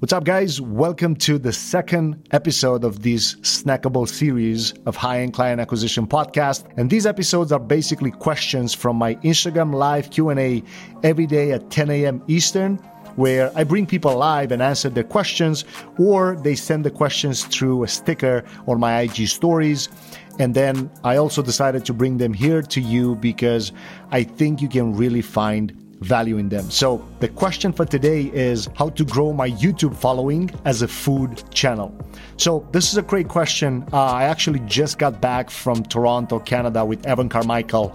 What's up, guys? Welcome to the second episode of this snackable series of high-end client acquisition podcast. And these episodes are basically questions from my Instagram live Q&A every day at 10 a.m. Eastern, where I bring people live and answer their questions, or they send the questions through a sticker on my IG stories. And then I also decided to bring them here to you because I think you can really find value in them. So the question for today is how to grow my YouTube following as a food channel. So this is a great question. Uh, I actually just got back from Toronto, Canada with Evan Carmichael,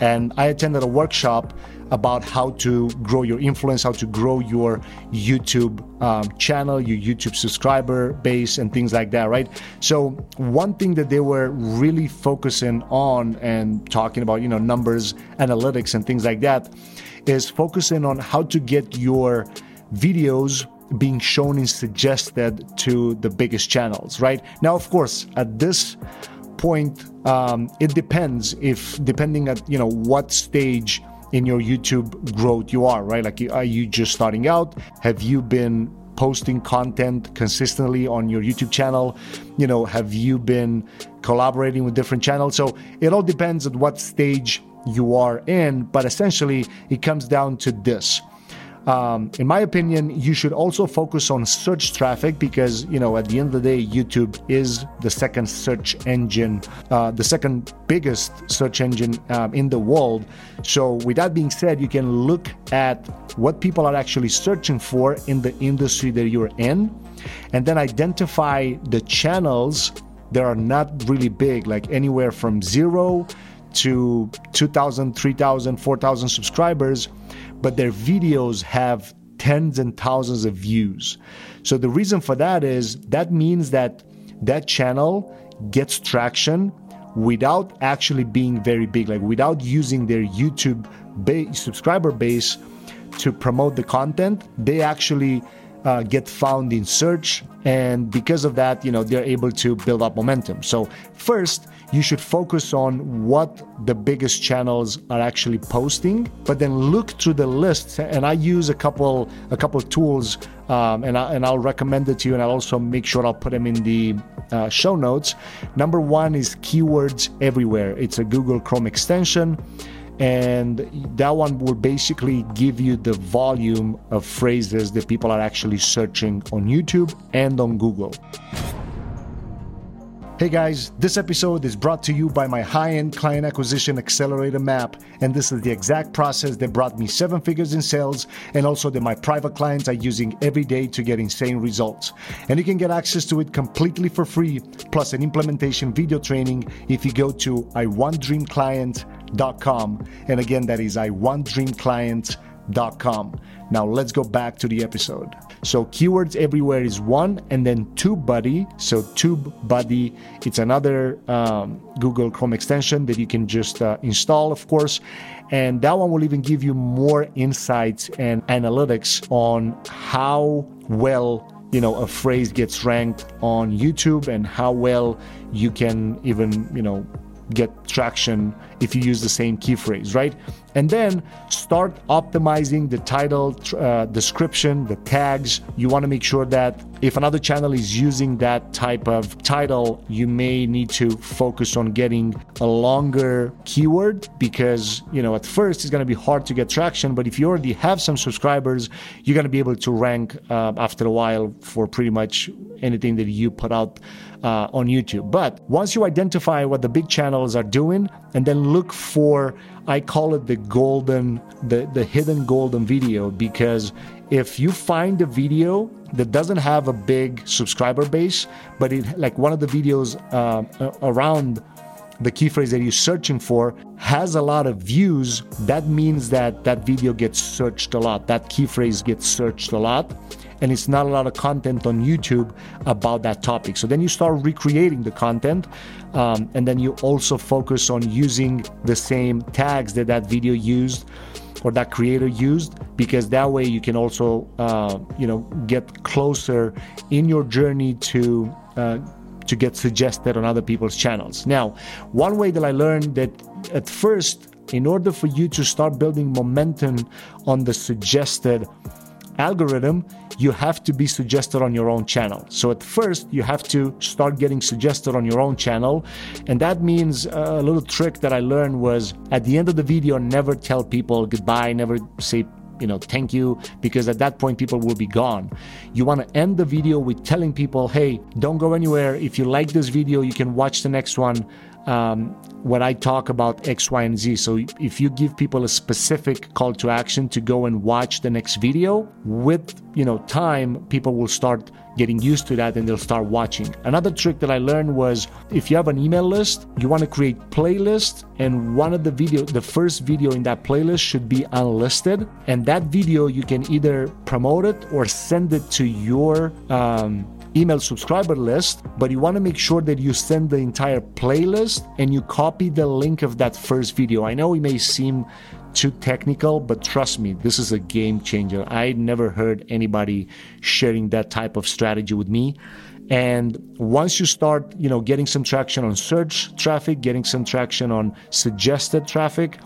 and I attended a workshop about how to grow your influence, how to grow your YouTube um, channel, your YouTube subscriber base, and things like that, right? So, one thing that they were really focusing on and talking about, you know, numbers, analytics, and things like that is focusing on how to get your videos being shown and suggested to the biggest channels, right? Now, of course, at this point, um, it depends if depending at you know what stage in your YouTube growth you are, right? Like, are you just starting out? Have you been posting content consistently on your YouTube channel? You know, have you been collaborating with different channels? So it all depends at what stage you are in, but essentially it comes down to this. Um, in my opinion, you should also focus on search traffic because, you know, at the end of the day, YouTube is the second search engine, uh, the second biggest search engine um, in the world. So, with that being said, you can look at what people are actually searching for in the industry that you're in and then identify the channels that are not really big, like anywhere from zero to 2,000, 3,000, 4,000 subscribers, but their videos have tens and thousands of views. So the reason for that is that means that that channel gets traction without actually being very big, like without using their YouTube base, subscriber base to promote the content. They actually uh, get found in search. And because of that you know they're able to build up momentum. So first you should focus on what the biggest channels are actually posting but then look through the list. And i use a couple a couple tools um, and, I, and i'll recommend it to you and i'll also make sure i'll put them in the uh, show notes. Number one is keywords everywhere. It's a google chrome extension and that one will basically give you the volume of phrases that people are actually searching on YouTube and on Google. Hey guys, this episode is brought to you by my high end client acquisition accelerator map. And this is the exact process that brought me seven figures in sales and also that my private clients are using every day to get insane results. And you can get access to it completely for free, plus an implementation video training if you go to iwantdreamclient.com. And again, that is iwantdreamclient.com. Now let's go back to the episode. So keywords everywhere is one, and then TubeBuddy. So TubeBuddy, it's another um, Google Chrome extension that you can just uh, install, of course, and that one will even give you more insights and analytics on how well you know a phrase gets ranked on YouTube and how well you can even you know get traction if you use the same key phrase, right? And then start optimizing the title, uh, description, the tags. You want to make sure that if another channel is using that type of title, you may need to focus on getting a longer keyword because, you know, at first it's going to be hard to get traction. But if you already have some subscribers, you're going to be able to rank uh, after a while for pretty much anything that you put out uh, on YouTube. But once you identify what the big channels are doing and then look for, I call it the golden, the, the hidden golden video, because if you find a video that doesn't have a big subscriber base, but it like one of the videos uh, around the key phrase that you're searching for has a lot of views, that means that that video gets searched a lot. That key phrase gets searched a lot and it's not a lot of content on YouTube about that topic. So then you start recreating the content, um, and then you also focus on using the same tags that that video used or that creator used because that way you can also uh, you know get closer in your journey to uh, to get suggested on other people's channels now one way that i learned that at first in order for you to start building momentum on the suggested algorithm, you have to be suggested on your own channel. So at first, you have to start getting suggested on your own channel. And that means uh, a little trick that I learned was at the end of the video, never tell people goodbye, never say you know, thank you, because at that point people will be gone. You want to end the video with telling people, hey, don't go anywhere. If you like this video, you can watch the next one um, when I talk about X, Y, and Z. So if you give people a specific call to action to go and watch the next video, with you know time, people will start getting used to that and they'll start watching. Another trick that I learned was if you have an email list, you want to create playlists and one of the video, the first video in that playlist should be unlisted. And that video you can either promote it or send it to your um, email subscriber list, but you want to make sure that you send the entire playlist and you copy the link of that first video. I know it may seem too technical, but trust me, this is a game changer. I never heard anybody sharing that type of strategy with me. And once you start, you know, getting some traction on search traffic, getting some traction on suggested traffic,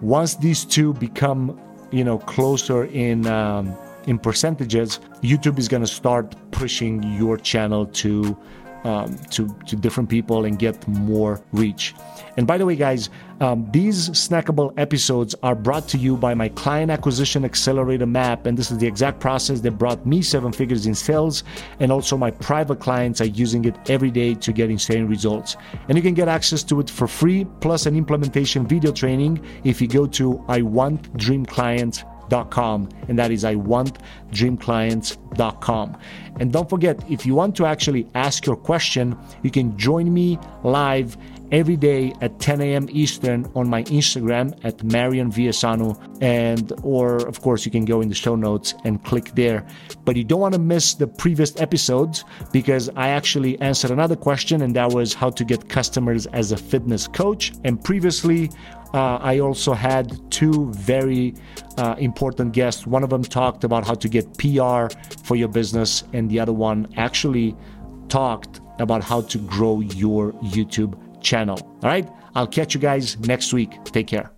once these two become, you know, closer in um, in percentages, YouTube is going to start pushing your channel to um, to to different people and get more reach. And by the way, guys, um, these snackable episodes are brought to you by my client acquisition accelerator map, and this is the exact process that brought me seven figures in sales. And also, my private clients are using it every day to get insane results. And you can get access to it for free, plus an implementation video training if you go to I Want Dream Clients dreamclients.com and that is I want dreamclients.com. And don't forget, if you want to actually ask your question, you can join me live every day at 10 a.m. Eastern on my Instagram at Marian Esanu. And, or of course, you can go in the show notes and click there. But you don't want to miss the previous episodes because I actually answered another question, and that was how to get customers as a fitness coach. And previously, uh, I also had two very uh, important guests. One of them talked about how to get PR for your business, and the other one actually talked about how to grow your YouTube channel. All right, I'll catch you guys next week. Take care.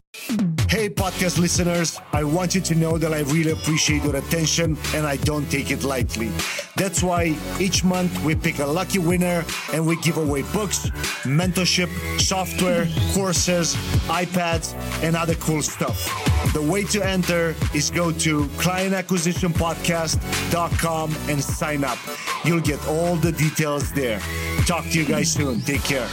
Hey, podcast listeners, I want you to know that I really appreciate your attention and I don't take it lightly. That's why each month we pick a lucky winner and we give away books, mentorship, software, courses, iPads, and other cool stuff. The way to enter is go to clientacquisitionpodcast.com and sign up. You'll get all the details there. Talk to you guys soon. Take care.